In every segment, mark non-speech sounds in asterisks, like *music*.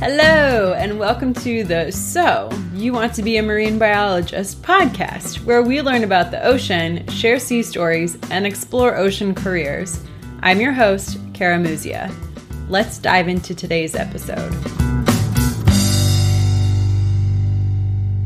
Hello, and welcome to the So You Want to Be a Marine Biologist podcast, where we learn about the ocean, share sea stories, and explore ocean careers. I'm your host, Kara Muzia. Let's dive into today's episode.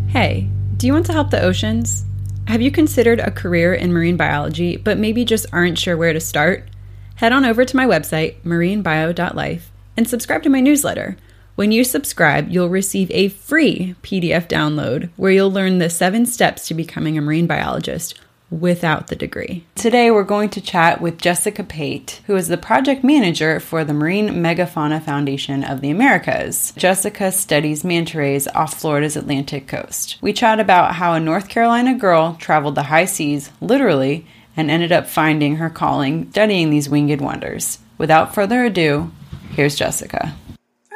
Hey, do you want to help the oceans? Have you considered a career in marine biology, but maybe just aren't sure where to start? Head on over to my website, marinebio.life, and subscribe to my newsletter. When you subscribe, you'll receive a free PDF download where you'll learn the seven steps to becoming a marine biologist without the degree. Today, we're going to chat with Jessica Pate, who is the project manager for the Marine Megafauna Foundation of the Americas. Jessica studies manta rays off Florida's Atlantic coast. We chat about how a North Carolina girl traveled the high seas, literally, and ended up finding her calling studying these winged wonders. Without further ado, here's Jessica.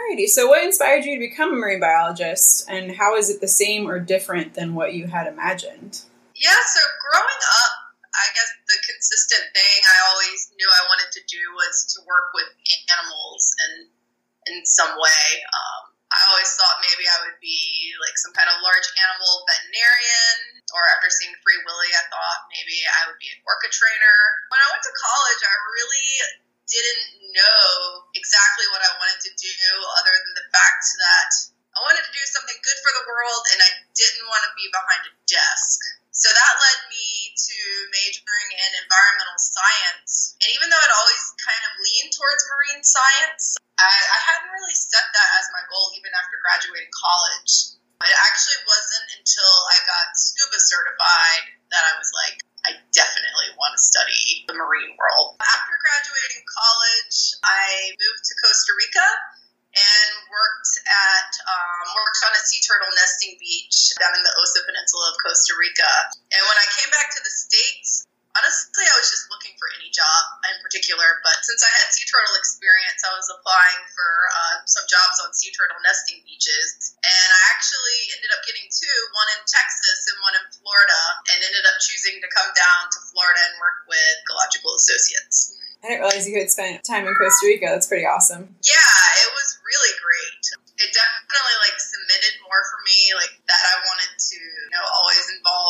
Alrighty, so what inspired you to become a marine biologist, and how is it the same or different than what you had imagined? Yeah, so growing up, I guess the consistent thing I always knew I wanted to do was to work with animals and in some way. Um, I always thought maybe I would be like some kind of large animal veterinarian, or after seeing Free Willy, I thought maybe I would be an orca trainer. When I went to college, I really didn't know exactly what I wanted to do, other than the fact that I wanted to do something good for the world and I didn't want to be behind a desk. So that led me to majoring in environmental science. And even though it always kind of leaned towards marine science, I, I hadn't really set that as my goal even after graduating college. It actually wasn't until I got scuba certified that I was like, I definitely want to study the marine world. After graduating college, I moved to Costa Rica and worked at um, worked on a sea turtle nesting beach down in the Osa Peninsula of Costa Rica. And when I came back to the states, honestly, I was just looking for any job in particular. But since I had sea turtle experience, I was applying for uh, some jobs on sea turtle nesting beaches. And I actually ended up getting two one in Texas and one in Florida, and ended up choosing to come down to Florida and work with Ecological Associates. I didn't realize you had spent time in Costa Rica. That's pretty awesome. Yeah, it was really great. It definitely like cemented more for me, like that I wanted to, you know, always involve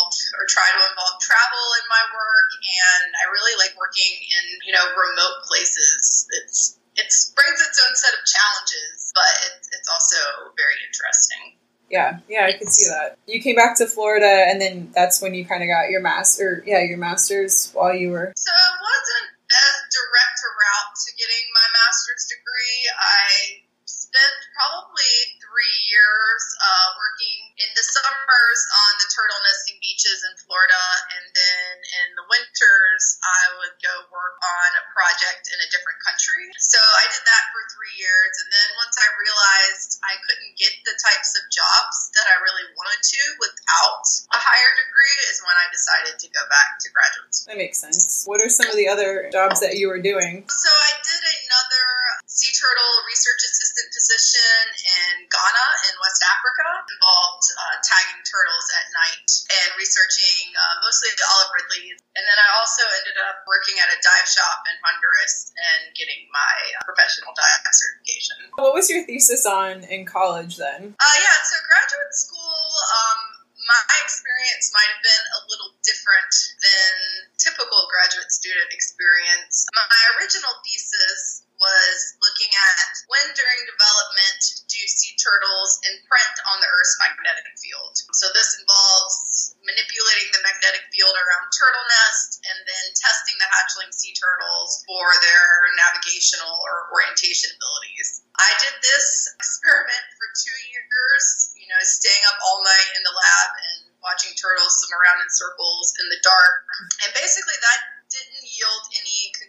try to involve travel in my work, and I really like working in, you know, remote places. It's it brings its own set of challenges, but it, it's also very interesting. Yeah, yeah, I could see that. You came back to Florida, and then that's when you kind of got your master, yeah, your master's while you were. So it wasn't as direct a route to getting my master's degree. I spent probably three years uh, working in the summers on the turtle nesting beaches in Florida, and then in the winters, I would go work on a project in a different country. So I did that for three years, and then once I realized I couldn't get the types of jobs that I really wanted to without a higher degree, is when I decided to go back to graduate school. That makes sense. What are some of the other jobs that you were doing? So I did another sea turtle research assistant position in Ghana in West Africa, involved uh, tagging turtles at night and researching uh, mostly the olive ridley. And then I also ended up working at a dive shop in Honduras and getting my uh, professional dive certification. What was your thesis on in college then? Uh, yeah, so graduate school. Um, my experience might have been a little different than typical graduate student experience. My original thesis was looking at when during development do sea turtles imprint on the Earth's magnetic field. So this involves manipulating the magnetic field around turtle nest and then testing the hatchling sea turtles for their navigational or orientation abilities. I did this experiment for two years, you know, staying up all night in the lab and watching turtles swim around in circles in the dark. And basically that didn't yield any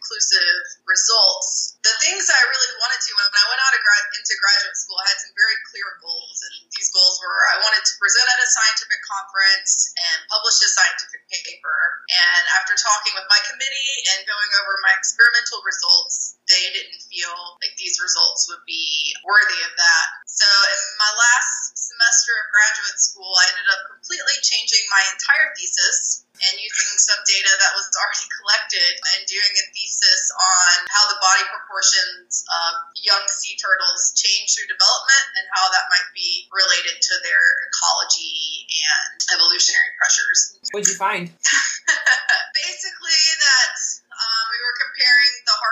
conclusive results. The things I really wanted to, when I went out gra- into graduate school, I had some very clear goals. And these goals were I wanted to present at a scientific conference and publish a scientific paper. And after talking with my committee and going over my experimental results, they didn't feel like these results would be worthy of that. So in my last semester of graduate school, I ended up completely changing my entire thesis and using some data that was already *laughs* collected and doing a thesis on how the body proportions of young sea turtles change through development and how that might be related to their ecology and evolutionary pressures. What'd you find? *laughs* Basically,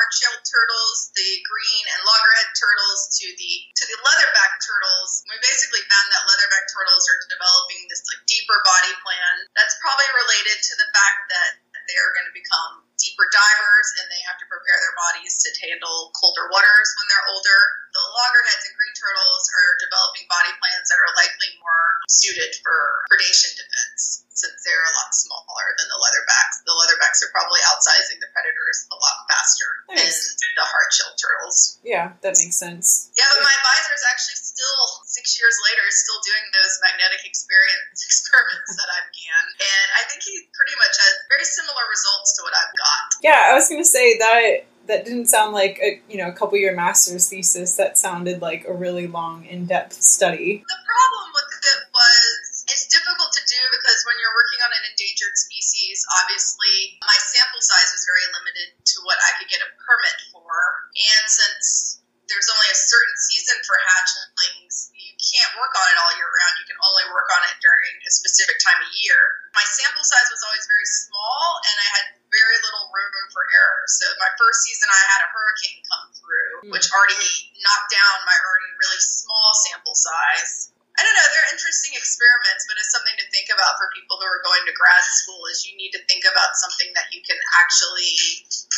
hard-shelled turtles, the green and loggerhead turtles, to the to the leatherback turtles. We basically found that leatherback turtles are developing this like deeper body plan. That's probably related to the fact that they're going to become deeper divers and they have to prepare their bodies to handle colder waters when they're older. The loggerheads and green turtles are developing body plans that are likely more suited for predation defense since they're a lot smaller than the leatherbacks. The leatherbacks are probably outsizing the predators a lot faster Nice. than the hard-shelled turtles. Yeah, that makes sense. Yeah, but my advisor is actually still six years later still doing those magnetic experience *laughs* experiments that I began, and I think he pretty much has very similar results to what I've got. Yeah, I was gonna say that that didn't sound like a you know a couple year master's thesis. That sounded like a really long, in depth study. The problem with it was it's difficult to do because when you're working on an endangered species, obviously my sample size was very limited to what I could get a permit for, and since there's only a certain season for hatchlings, you can't work on it all year round. You can only work on it during a specific time of year. My sample size was always very small, and I had very little room for error. So my first season, I had a hurricane come through, Mm. which already knocked down my already really small sample size. I don't know. They're interesting experiments, but it's something to think about for people who are going to grad school. Is you need to think about something that you can actually,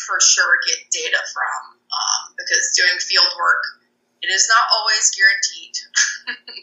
for sure, get data from, um, because doing field work, it is not always guaranteed.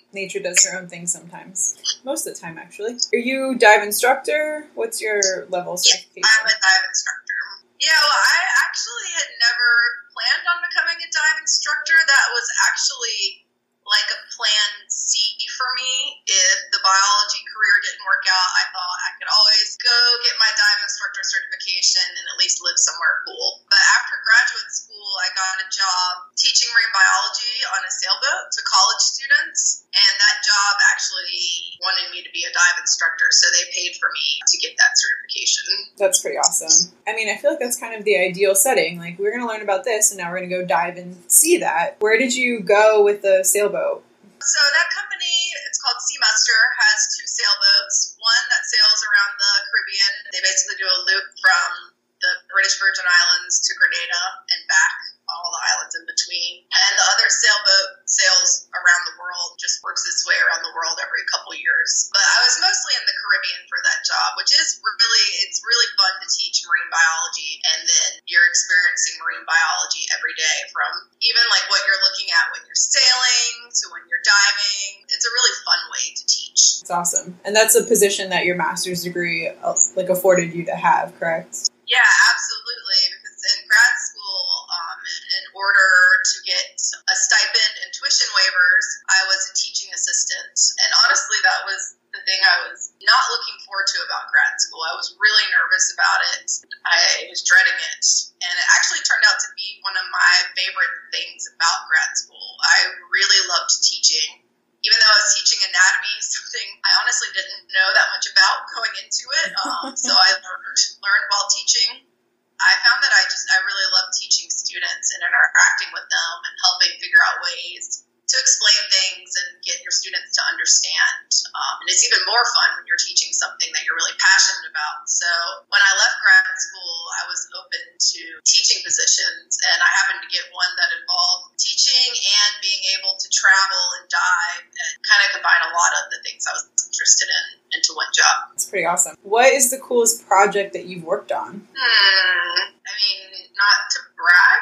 *laughs* Nature does her own thing sometimes. Most of the time, actually. Are you dive instructor? What's your level of Yeah, certification? I'm a dive instructor. Yeah, well, I actually had never planned on becoming a dive instructor. That was actually like a plan C for me. If the biology career didn't work out, I thought I could always go get my dive instructor certification and at least live somewhere cool. But after graduate school, I got a job teaching marine biology on a sailboat to college students, and that job actually wanted me to be a dive instructor, so they paid for me to get that certification. That's pretty awesome. I mean, I feel like that's kind of the ideal setting. Like, we're going to learn about this, and now we're going to go dive and see that. Where did you go with the sailboat? So that company, it's called Seamester, has two sailboats. One that sails around the Caribbean. They basically do a loop from the British Virgin Islands to Grenada and back, all the islands in between. And the other sailboat sails around the world, just works its way around the world every couple years. But I was mostly in the Caribbean for that job, which is really, it's really fun to teach marine biology. And then you're experiencing marine biology every day from even like what you're looking at when you're sailing to when you're diving. It's a really fun way to teach. It's awesome. And that's a position that your master's degree like afforded you to have, correct? Yeah, absolutely. Because in grad school, um, in order to get a stipend and tuition waivers, I was a teaching assistant. And honestly, that was the thing I was not looking forward to about grad school. I was really nervous about it. I was dreading it. And it actually turned out to be one of my favorite things about grad school. I really loved teaching. Even though I was teaching anatomy, *laughs* something I honestly didn't know that much about going into it, um, *laughs* so I learned learned while teaching. I found that I just I really love teaching students and interacting with them and helping figure out ways to explain things and get your students to understand. Um, and it's even more fun when you're teaching something that you're really passionate about. So when I left grad school, I was open to teaching positions, and I happened to get one that involved teaching and being able to travel and dive and kind of combine a lot of the things I was interested in into one job. It's pretty awesome. What is the coolest project that you've worked on? Hmm. I mean, not to brag,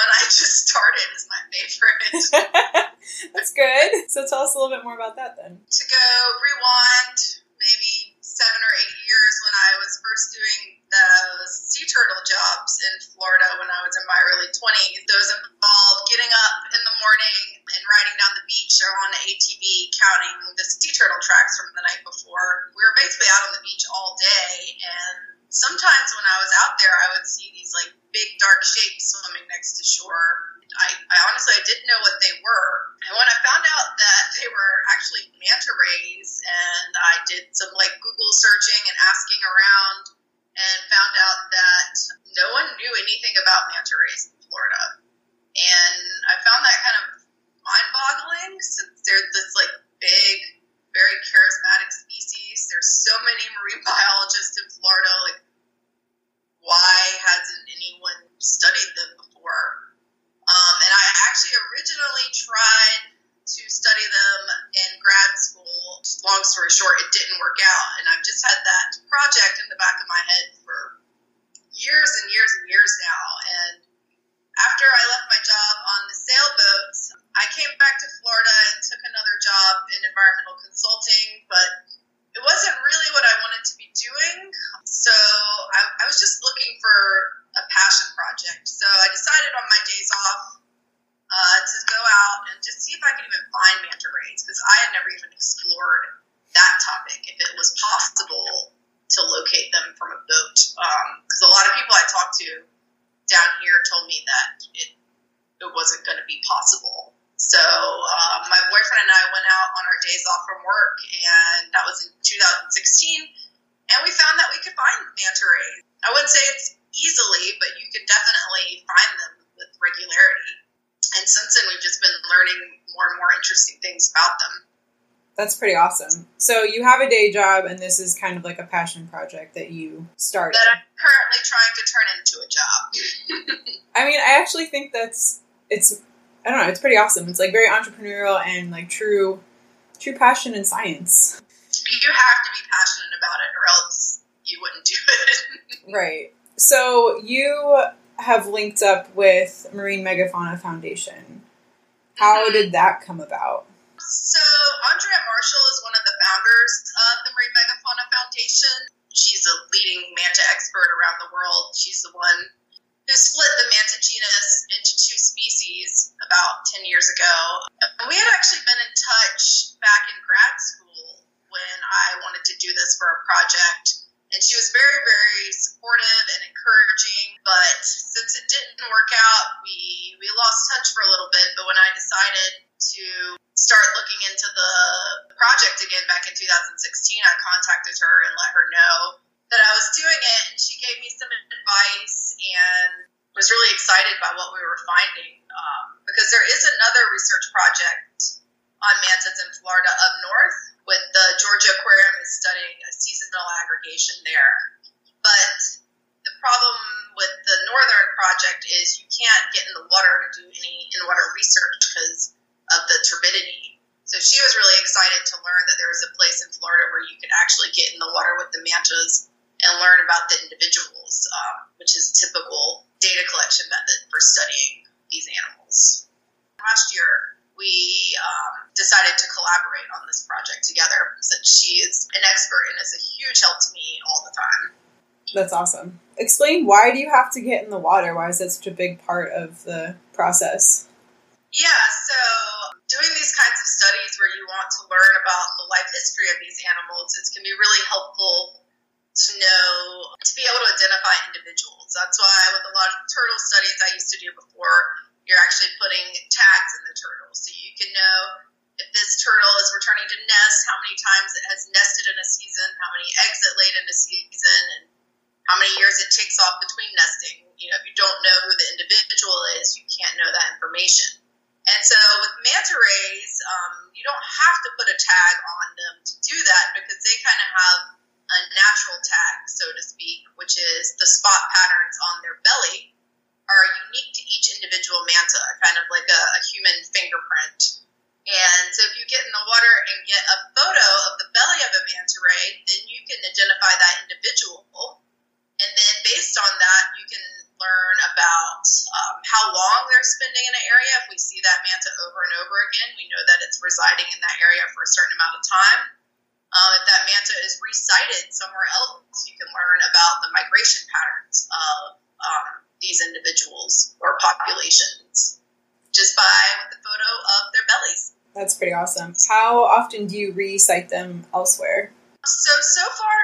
one I just started is my favorite. *laughs* That's good. So tell us a little bit more about that then. to go rewind maybe seven or eight years when I was first doing the sea turtle jobs in Florida when I was in my early 20s. Those involved getting up in the morning and riding down the beach or on an ATV counting the sea turtle tracks from the night before. We were basically out on the beach all day and sometimes when I was out there I would see these like big dark shapes swimming next to shore. I, I honestly I didn't know what they were. And when I found out that they were actually manta rays, and I did some like Google searching and asking around, and found out that no one knew anything about manta rays in Florida. And I found that kind of mind boggling since they're this like big, very charismatic species. There's so many marine biologists in Florida. Like, why hasn't anyone studied them before? Um, and I actually originally tried to study them in grad school. Long story short, it didn't work out. And I've just had that project in the back of my head for years and years and years now. And after I left my job on the sailboats, I came back to Florida and took another job in environmental consulting, but it wasn't really what I wanted to be doing. So I, I was just looking for a passion project. So I decided on my days off uh, to go out and just see if I could even find manta rays because I had never even explored that topic, if it was possible to locate them from a boat. Because um, a lot of people I talked to down here told me that it, it wasn't going to be possible. So um, my boyfriend and I went out on our days off from work, and that was in 2016. And we found that we could find manta rays. I wouldn't say it's easily, but you could definitely find them with regularity. And since then, we've just been learning more and more interesting things about them. That's pretty awesome. So you have a day job, and this is kind of like a passion project that you started. That I'm currently trying to turn into a job. *laughs* I mean, I actually think that's it's. I don't know. It's pretty awesome. It's like very entrepreneurial and like true, true passion in science. You have to be passionate about it, or else you wouldn't do it. *laughs* right. So you have linked up with Marine Megafauna Foundation. How mm-hmm. did that come about? So Andrea Marshall is one of the founders of the Marine Megafauna Foundation. She's a leading manta expert around the world. She's the one who split the manta genus into two species about 10 years ago. And we had actually been in touch back in grad school when I wanted to do this for a project. And she was very, very supportive and encouraging. But since it didn't work out, we, we lost touch for a little bit. But when I decided to start looking into the project again back in 2016, I contacted her and let her know that I was doing it. And she gave me some advice and was really excited by what we were finding. Um, because there is another research project on mantas in Florida up north with the Georgia Aquarium is studying a seasonal aggregation there. But the problem with the northern project is you can't get in the water and do any in water research because of the turbidity. So she was really excited to learn that there was a place in Florida where you could actually get in the water with the mantas and learn about the individuals, um, which is typical data collection method for studying these animals. Last year, we um, decided to collaborate on this project together since she is an expert and is a huge help to me all the time. That's awesome. Explain why do you have to get in the water? Why is that such a big part of the process? Yeah, so doing these kinds of studies where you want to learn about the life history of these animals, it can be really helpful to know, to be able to identify individuals. That's why with a lot of turtle studies I used to do before, you're actually putting tags in the turtle. So you can know if this turtle is returning to nest, how many times it has nested in a season, how many eggs it laid in a season, and how many years it takes off between nesting. You know, if you don't know who the individual is, you can't know that information. And so with manta rays, um, you don't have to put a tag on them to do that because they kind of have a natural tag, so to speak, which is the spot patterns on their belly are unique to each individual manta, kind of like a, a human fingerprint. And so if you get in the water and get a photo of the belly of a manta ray, then you can identify that individual. And then based on that, you can learn about um, how long they're spending in an area. If we see that manta over and over again, we know that it's residing in that area for a certain amount of time. Um, if that manta is resighted somewhere else, you can learn about the migration patterns of um, these individuals or populations just by with the photo of their bellies. That's pretty awesome. How often do you resight them elsewhere? So, so far,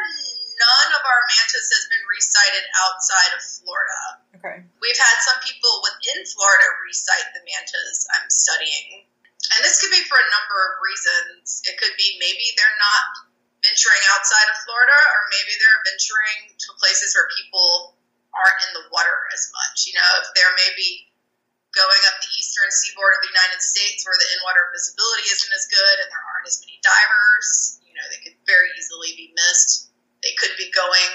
none of our mantas has been resighted outside of Florida. Okay. We've had some people within Florida resight the mantas I'm studying. And this could be for a number of reasons. It could be maybe they're not venturing outside of Florida, or maybe they're venturing to places where people aren't in the water as much. You know, if they're maybe going up the eastern seaboard of the United States where the in-water visibility isn't as good and there aren't as many divers, you know, they could very easily be missed. They could be going,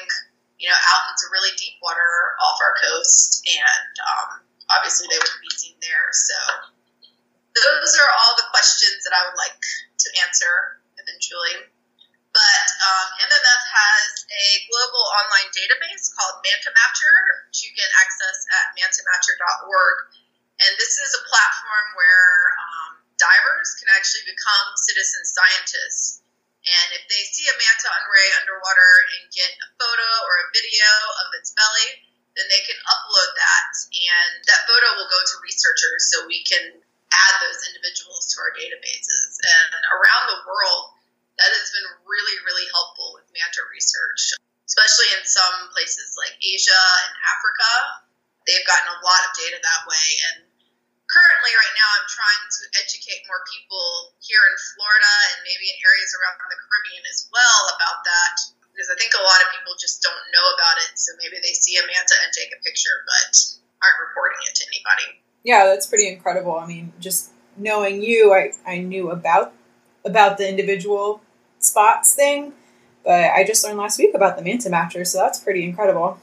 you know, out into really deep water off our coast, and um, obviously they wouldn't be seen there. So those are all the questions that I would like to answer eventually. But um, MMF has a global online database called Manta Matcher, which you can access at mantamatcher.org. And this is a platform where um, divers can actually become citizen scientists. And if they see a manta ray underwater and get a photo or a video of its belly, then they can upload that. And that photo will go to researchers so we can add those individuals to our databases. And around the world, that has been really, really helpful with manta research, especially in some places like Asia and Africa. They've gotten a lot of data that way. And currently, right now, I'm trying to educate more people here in Florida and maybe in areas around the Caribbean as well about that. Because I think a lot of people just don't know about it. So maybe they see a manta and take a picture, but aren't reporting it to anybody. Yeah, that's pretty incredible. I mean, just knowing you, I, I knew about about the individual spots thing, but I just learned last week about the Manta Matcher, so that's pretty incredible.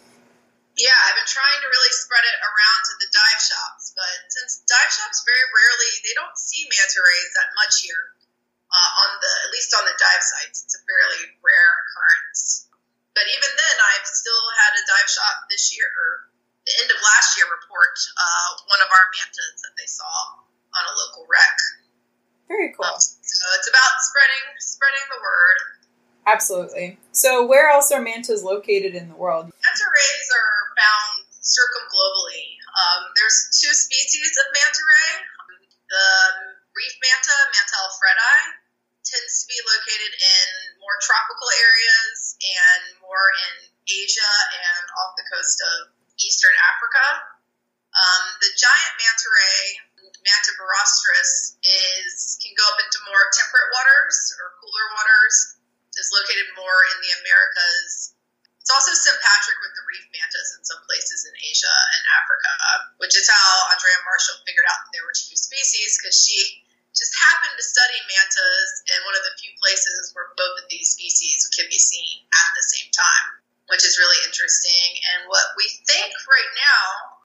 Yeah, I've been trying to really spread it around to the dive shops, but since dive shops very rarely they don't see manta rays that much here uh, on the at least on the dive sites, it's a fairly rare occurrence. But even then, I've still had a dive shop this year or the end of last year report uh, mantas that they saw on a local wreck. Very cool. Um, so it's about spreading spreading the word. Absolutely. So where else are mantas located in the world? Manta rays are found circumglobally. Um, there's two species of manta ray. The reef manta, Manta alfredi, tends to be located in more tropical areas and more in Asia and off the coast of eastern Africa. Um, the giant manta ray, Manta birostris, is can go up into more temperate waters or cooler waters. Is located more in the Americas. It's also sympatric with the reef mantas in some places in Asia and Africa, which is how Andrea Marshall figured out that there were two species because she just happened to study mantas in one of the few places where both of these species can be seen at the same time, which is really interesting. And what we think right now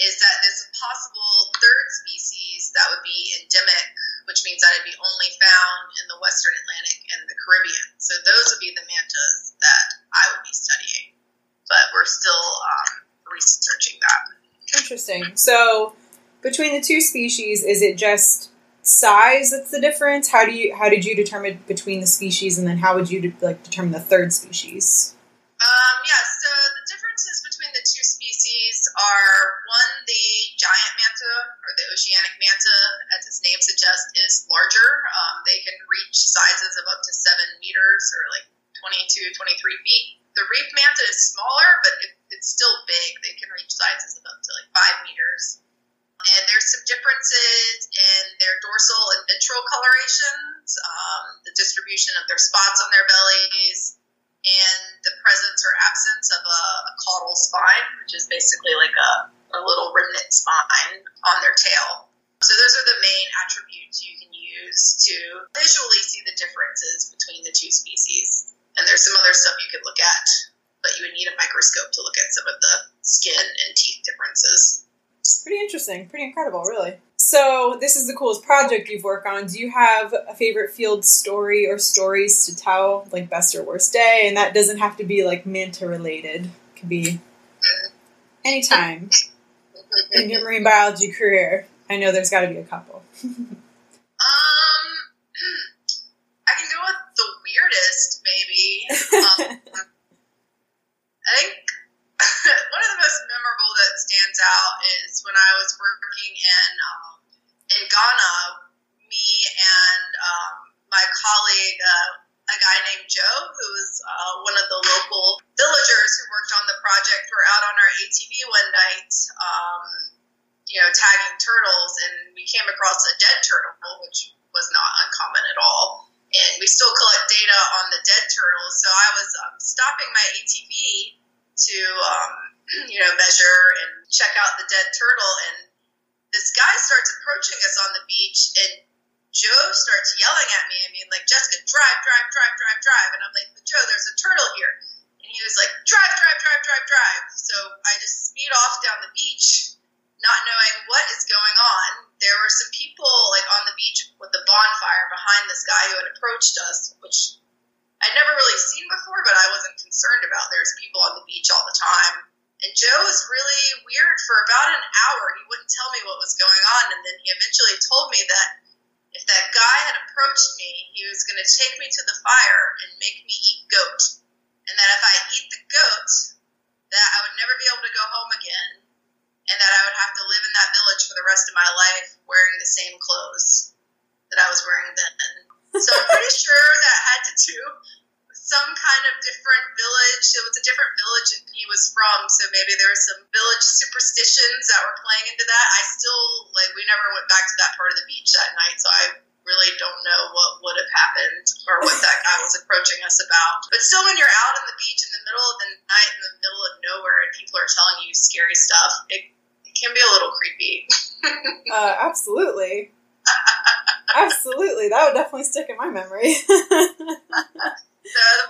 is that there's a possible third species that would be endemic, which means that it'd be only found in the Western Atlantic and the Caribbean. So those would be the mantas that I would be studying, but we're still um, researching that. Interesting. So between the two species, is it just size that's the difference? How do you how did you determine between the species, and then how would you like determine the third species? Um, the distribution of their spots on their bellies, and the presence or absence of a, a caudal spine, which is basically like a, a little remnant spine on their tail. So those are the main attributes you can use to visually see the differences between the two species. And there's some other stuff you could look at, but you would need a microscope to look at some of the skin and teeth differences. Pretty interesting, pretty incredible, really. So, this is the coolest project you've worked on. Do you have a favorite field story or stories to tell, like best or worst day? And that doesn't have to be like Manta related. It could be anytime *laughs* in your marine biology career. I know there's got to be a couple. *laughs* um, I can go with the weirdest, maybe. Um, I think one of the most memorable that stands out is when I was working in um, in Ghana. Me and um, my colleague, uh, a guy named Joe, who was uh, one of the local villagers who worked on the project, were out on our ATV one night. Um, you know, tagging turtles, and we came across a dead turtle, which was not uncommon at all. And we still collect data on the dead turtles. So I was um, stopping my ATV to, um, you know, measure and check out the dead turtle. And this guy starts approaching us on the beach, and Joe starts yelling at me. I mean, like, Jessica, drive, drive, drive, drive, drive. And I'm like, Joe, there's a turtle here. And he was like, drive, drive, drive, drive, drive. So I just speed off down the beach not knowing what is going on. There were some people like on the beach with the bonfire behind this guy who had approached us, which I'd never really seen before, but I wasn't concerned about. There's people on the beach all the time. And Joe was really weird for about an hour. He wouldn't tell me what was going on, and then he eventually told me that if that guy had approached me, he was going to take me to the fire and make me eat goat. And that if I eat the goat, that I would never be able to go home again and that I would have to live in that village for the rest of my life wearing the same clothes that I was wearing then. So I'm pretty *laughs* sure that had to do some kind of different village. It was a different village than he was from, so maybe there were some village superstitions that were playing into that. I still like we never went back to that part of the beach that night, so I really don't know what would have happened or what that guy was approaching us about. But still, when you're out on the beach in the middle of the night, in the middle of nowhere, and people are telling you scary stuff, it, it can be a little creepy. *laughs* uh, absolutely. *laughs* absolutely. That would definitely stick in my memory. *laughs* so, the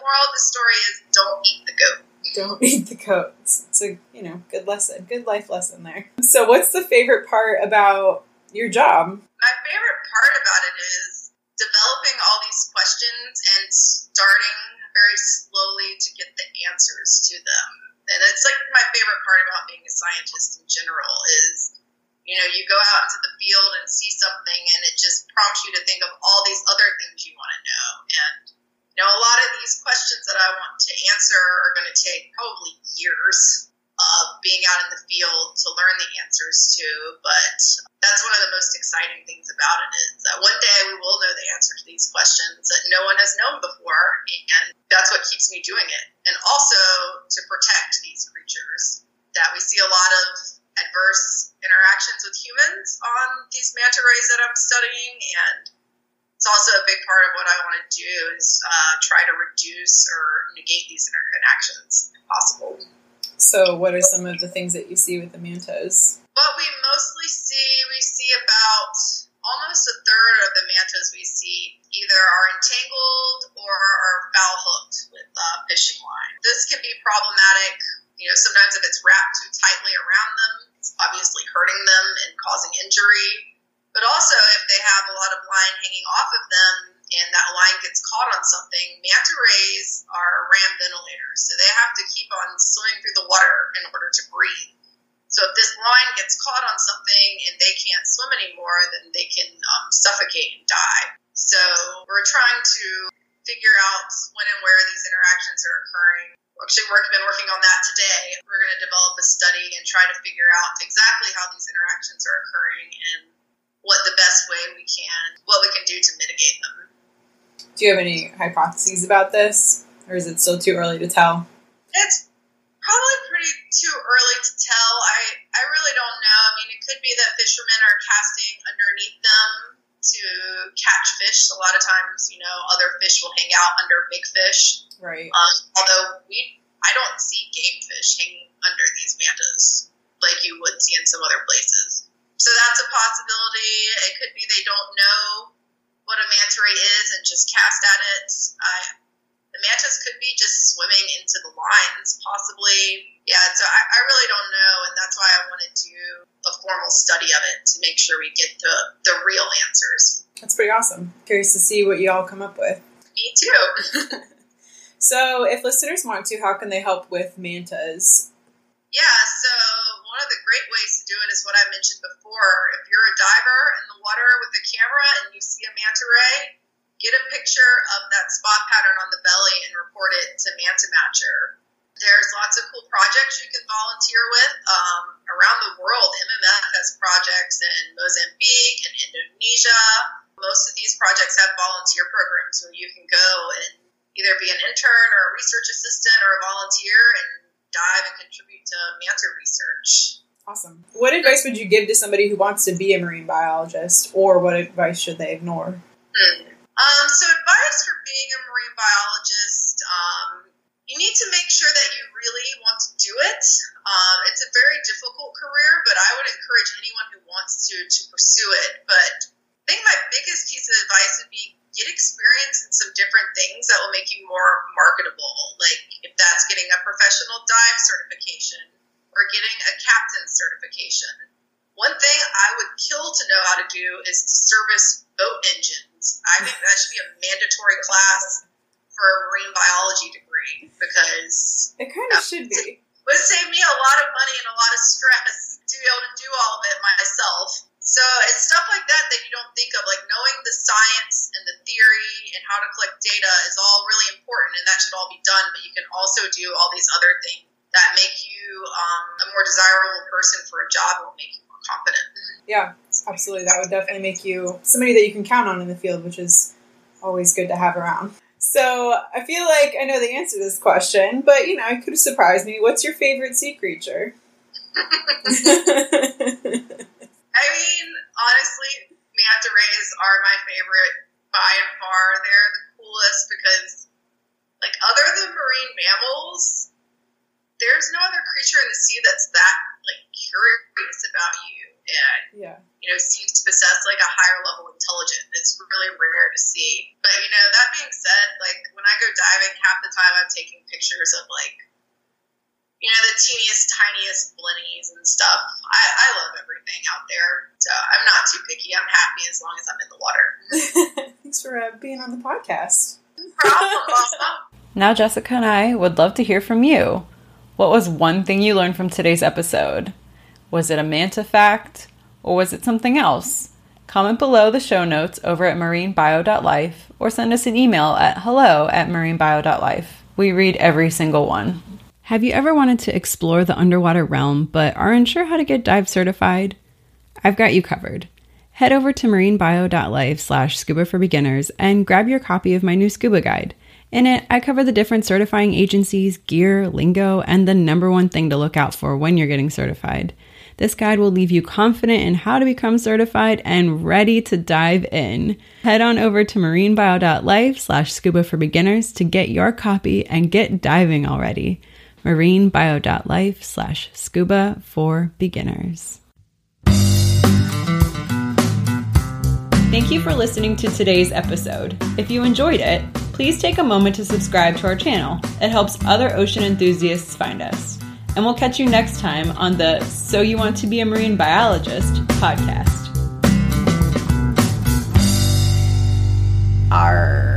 moral of the story is don't eat the goat. Don't eat the goat. It's a you know good lesson, good life lesson there. So, what's the favorite part about your job? My favorite part about it is developing all these questions and starting very slowly to get the answers to them. And it's like my favorite part about being a scientist in general is, you know, you go out into the field and see something and it just prompts you to think of all these other things you want to know. And, you know, a lot of these questions that I want to answer are going to take probably years being out in the field to learn the answers to. But that's one of the most exciting things about it is that one day we will know the answer to these questions that no one has known before, and that's what keeps me doing it. And also to protect these creatures that we see a lot of adverse interactions with humans on these manta rays that I'm studying and it's also a big part of what I want to do is uh, try to reduce or negate these interactions if possible. So, what are some of the things that you see with the mantas? What we mostly see, we see about almost a third of the mantas we see either are entangled or are foul hooked with uh, fishing line. This can be problematic. You know, sometimes if it's wrapped too tightly around them, it's obviously hurting them and causing injury. But also, if they have a lot of line hanging off of them, and that line gets caught on something, manta rays are ram ventilators. So they have to keep on swimming through the water in order to breathe. So if this line gets caught on something and they can't swim anymore, then they can um, suffocate and die. So we're trying to figure out when and where these interactions are occurring. Actually, we've been working on that today. We're going to develop a study and try to figure out exactly how these interactions are occurring and what the best way we can, what we can do to mitigate them. Do you have any hypotheses about this, or is it still too early to tell? It's probably pretty too early to tell. I, I really don't know. I mean, it could be that fishermen are casting underneath them to catch fish. A lot of times, you know, other fish will hang out under big fish. Right. Um, although we, I don't see game fish hanging under these mantas like you would see in some other places. So that's a possibility. It could be they don't know what a manta ray is and just cast at it. I, the mantas could be just swimming into the lines, possibly. Yeah, so I, I really don't know, and that's why I want to do a formal study of it to make sure we get the, the real answers. That's pretty awesome. Curious to see what you all come up with. Me too. *laughs* *laughs* so, if listeners want to, how can they help with mantas? Yeah, so one of the great ways to do it is what I mentioned before. If you're a diver in the water with a camera and you see a manta ray, get a picture of that spot pattern on the belly and report it to Manta Matcher. There's lots of cool projects you can volunteer with um, around the world. MMF has projects in Mozambique and Indonesia. Most of these projects have volunteer programs where you can go and either be an intern or a research assistant or a volunteer and dive and contribute to manta research. Awesome. What advice would you give to somebody who wants to be a marine biologist, or what advice should they ignore? Hmm. Um, so, advice for being a marine biologist um, you need to make sure that you really want to do it. Um, it's a very difficult career, but I would encourage anyone who wants to to pursue it. But I think my biggest piece of advice would be get experience in some different things that will make you more marketable. Like if that's getting a professional dive certification or getting a captain certification. One thing I would kill to know how to do is to service boat engines. I think that should be a mandatory class for a marine biology degree because it kind of should be. It would save me a lot of money and a lot of stress to be able to do all of it myself. So it's stuff like that that you don't think of, like knowing the science and the theory and how to collect data is all really important, and that should all be done. But you can also do all these other things that make you um, a more desirable person for a job and will make you more confident. Yeah, absolutely. That would definitely make you somebody that you can count on in the field, which is always good to have around. So I feel like I know the answer to this question, but you know, it could have surprised me. What's your favorite sea creature? *laughs* *laughs* I mean, honestly, manta rays are my favorite by and far. They're the coolest because, like, other than marine mammals, there's no other creature in the sea that's that like curious about you and yeah. you know seems to possess like a higher level of intelligence. It's really rare to see. But you know, that being said, like when I go diving, half the time I'm taking pictures of like you know the teeniest, tiniest blennies and stuff. I, I love everything out there, so I'm not too picky. I'm happy as long as I'm in the water. *laughs* Thanks for uh, being on the podcast. now, Jessica and I would love to hear from you. What was one thing you learned from today's episode? Was it a manta fact or was it something else? Comment below the show notes over at marinebio.life or send us an email at hello at marinebio.life. We read every single one. Have you ever wanted to explore the underwater realm but aren't sure how to get dive certified? I've got you covered. Head over to marinebio.life slash scuba for beginners and grab your copy of my new scuba guide. In it, I cover the different certifying agencies, gear, lingo, and the number one thing to look out for when you're getting certified. This guide will leave you confident in how to become certified and ready to dive in. Head on over to marinebio.life slash scuba for beginners to get your copy and get diving already marinebio.life slash scuba for beginners. Thank you for listening to today's episode. If you enjoyed it, please take a moment to subscribe to our channel. It helps other ocean enthusiasts find us. And we'll catch you next time on the So You Want to Be a Marine Biologist podcast. Arr.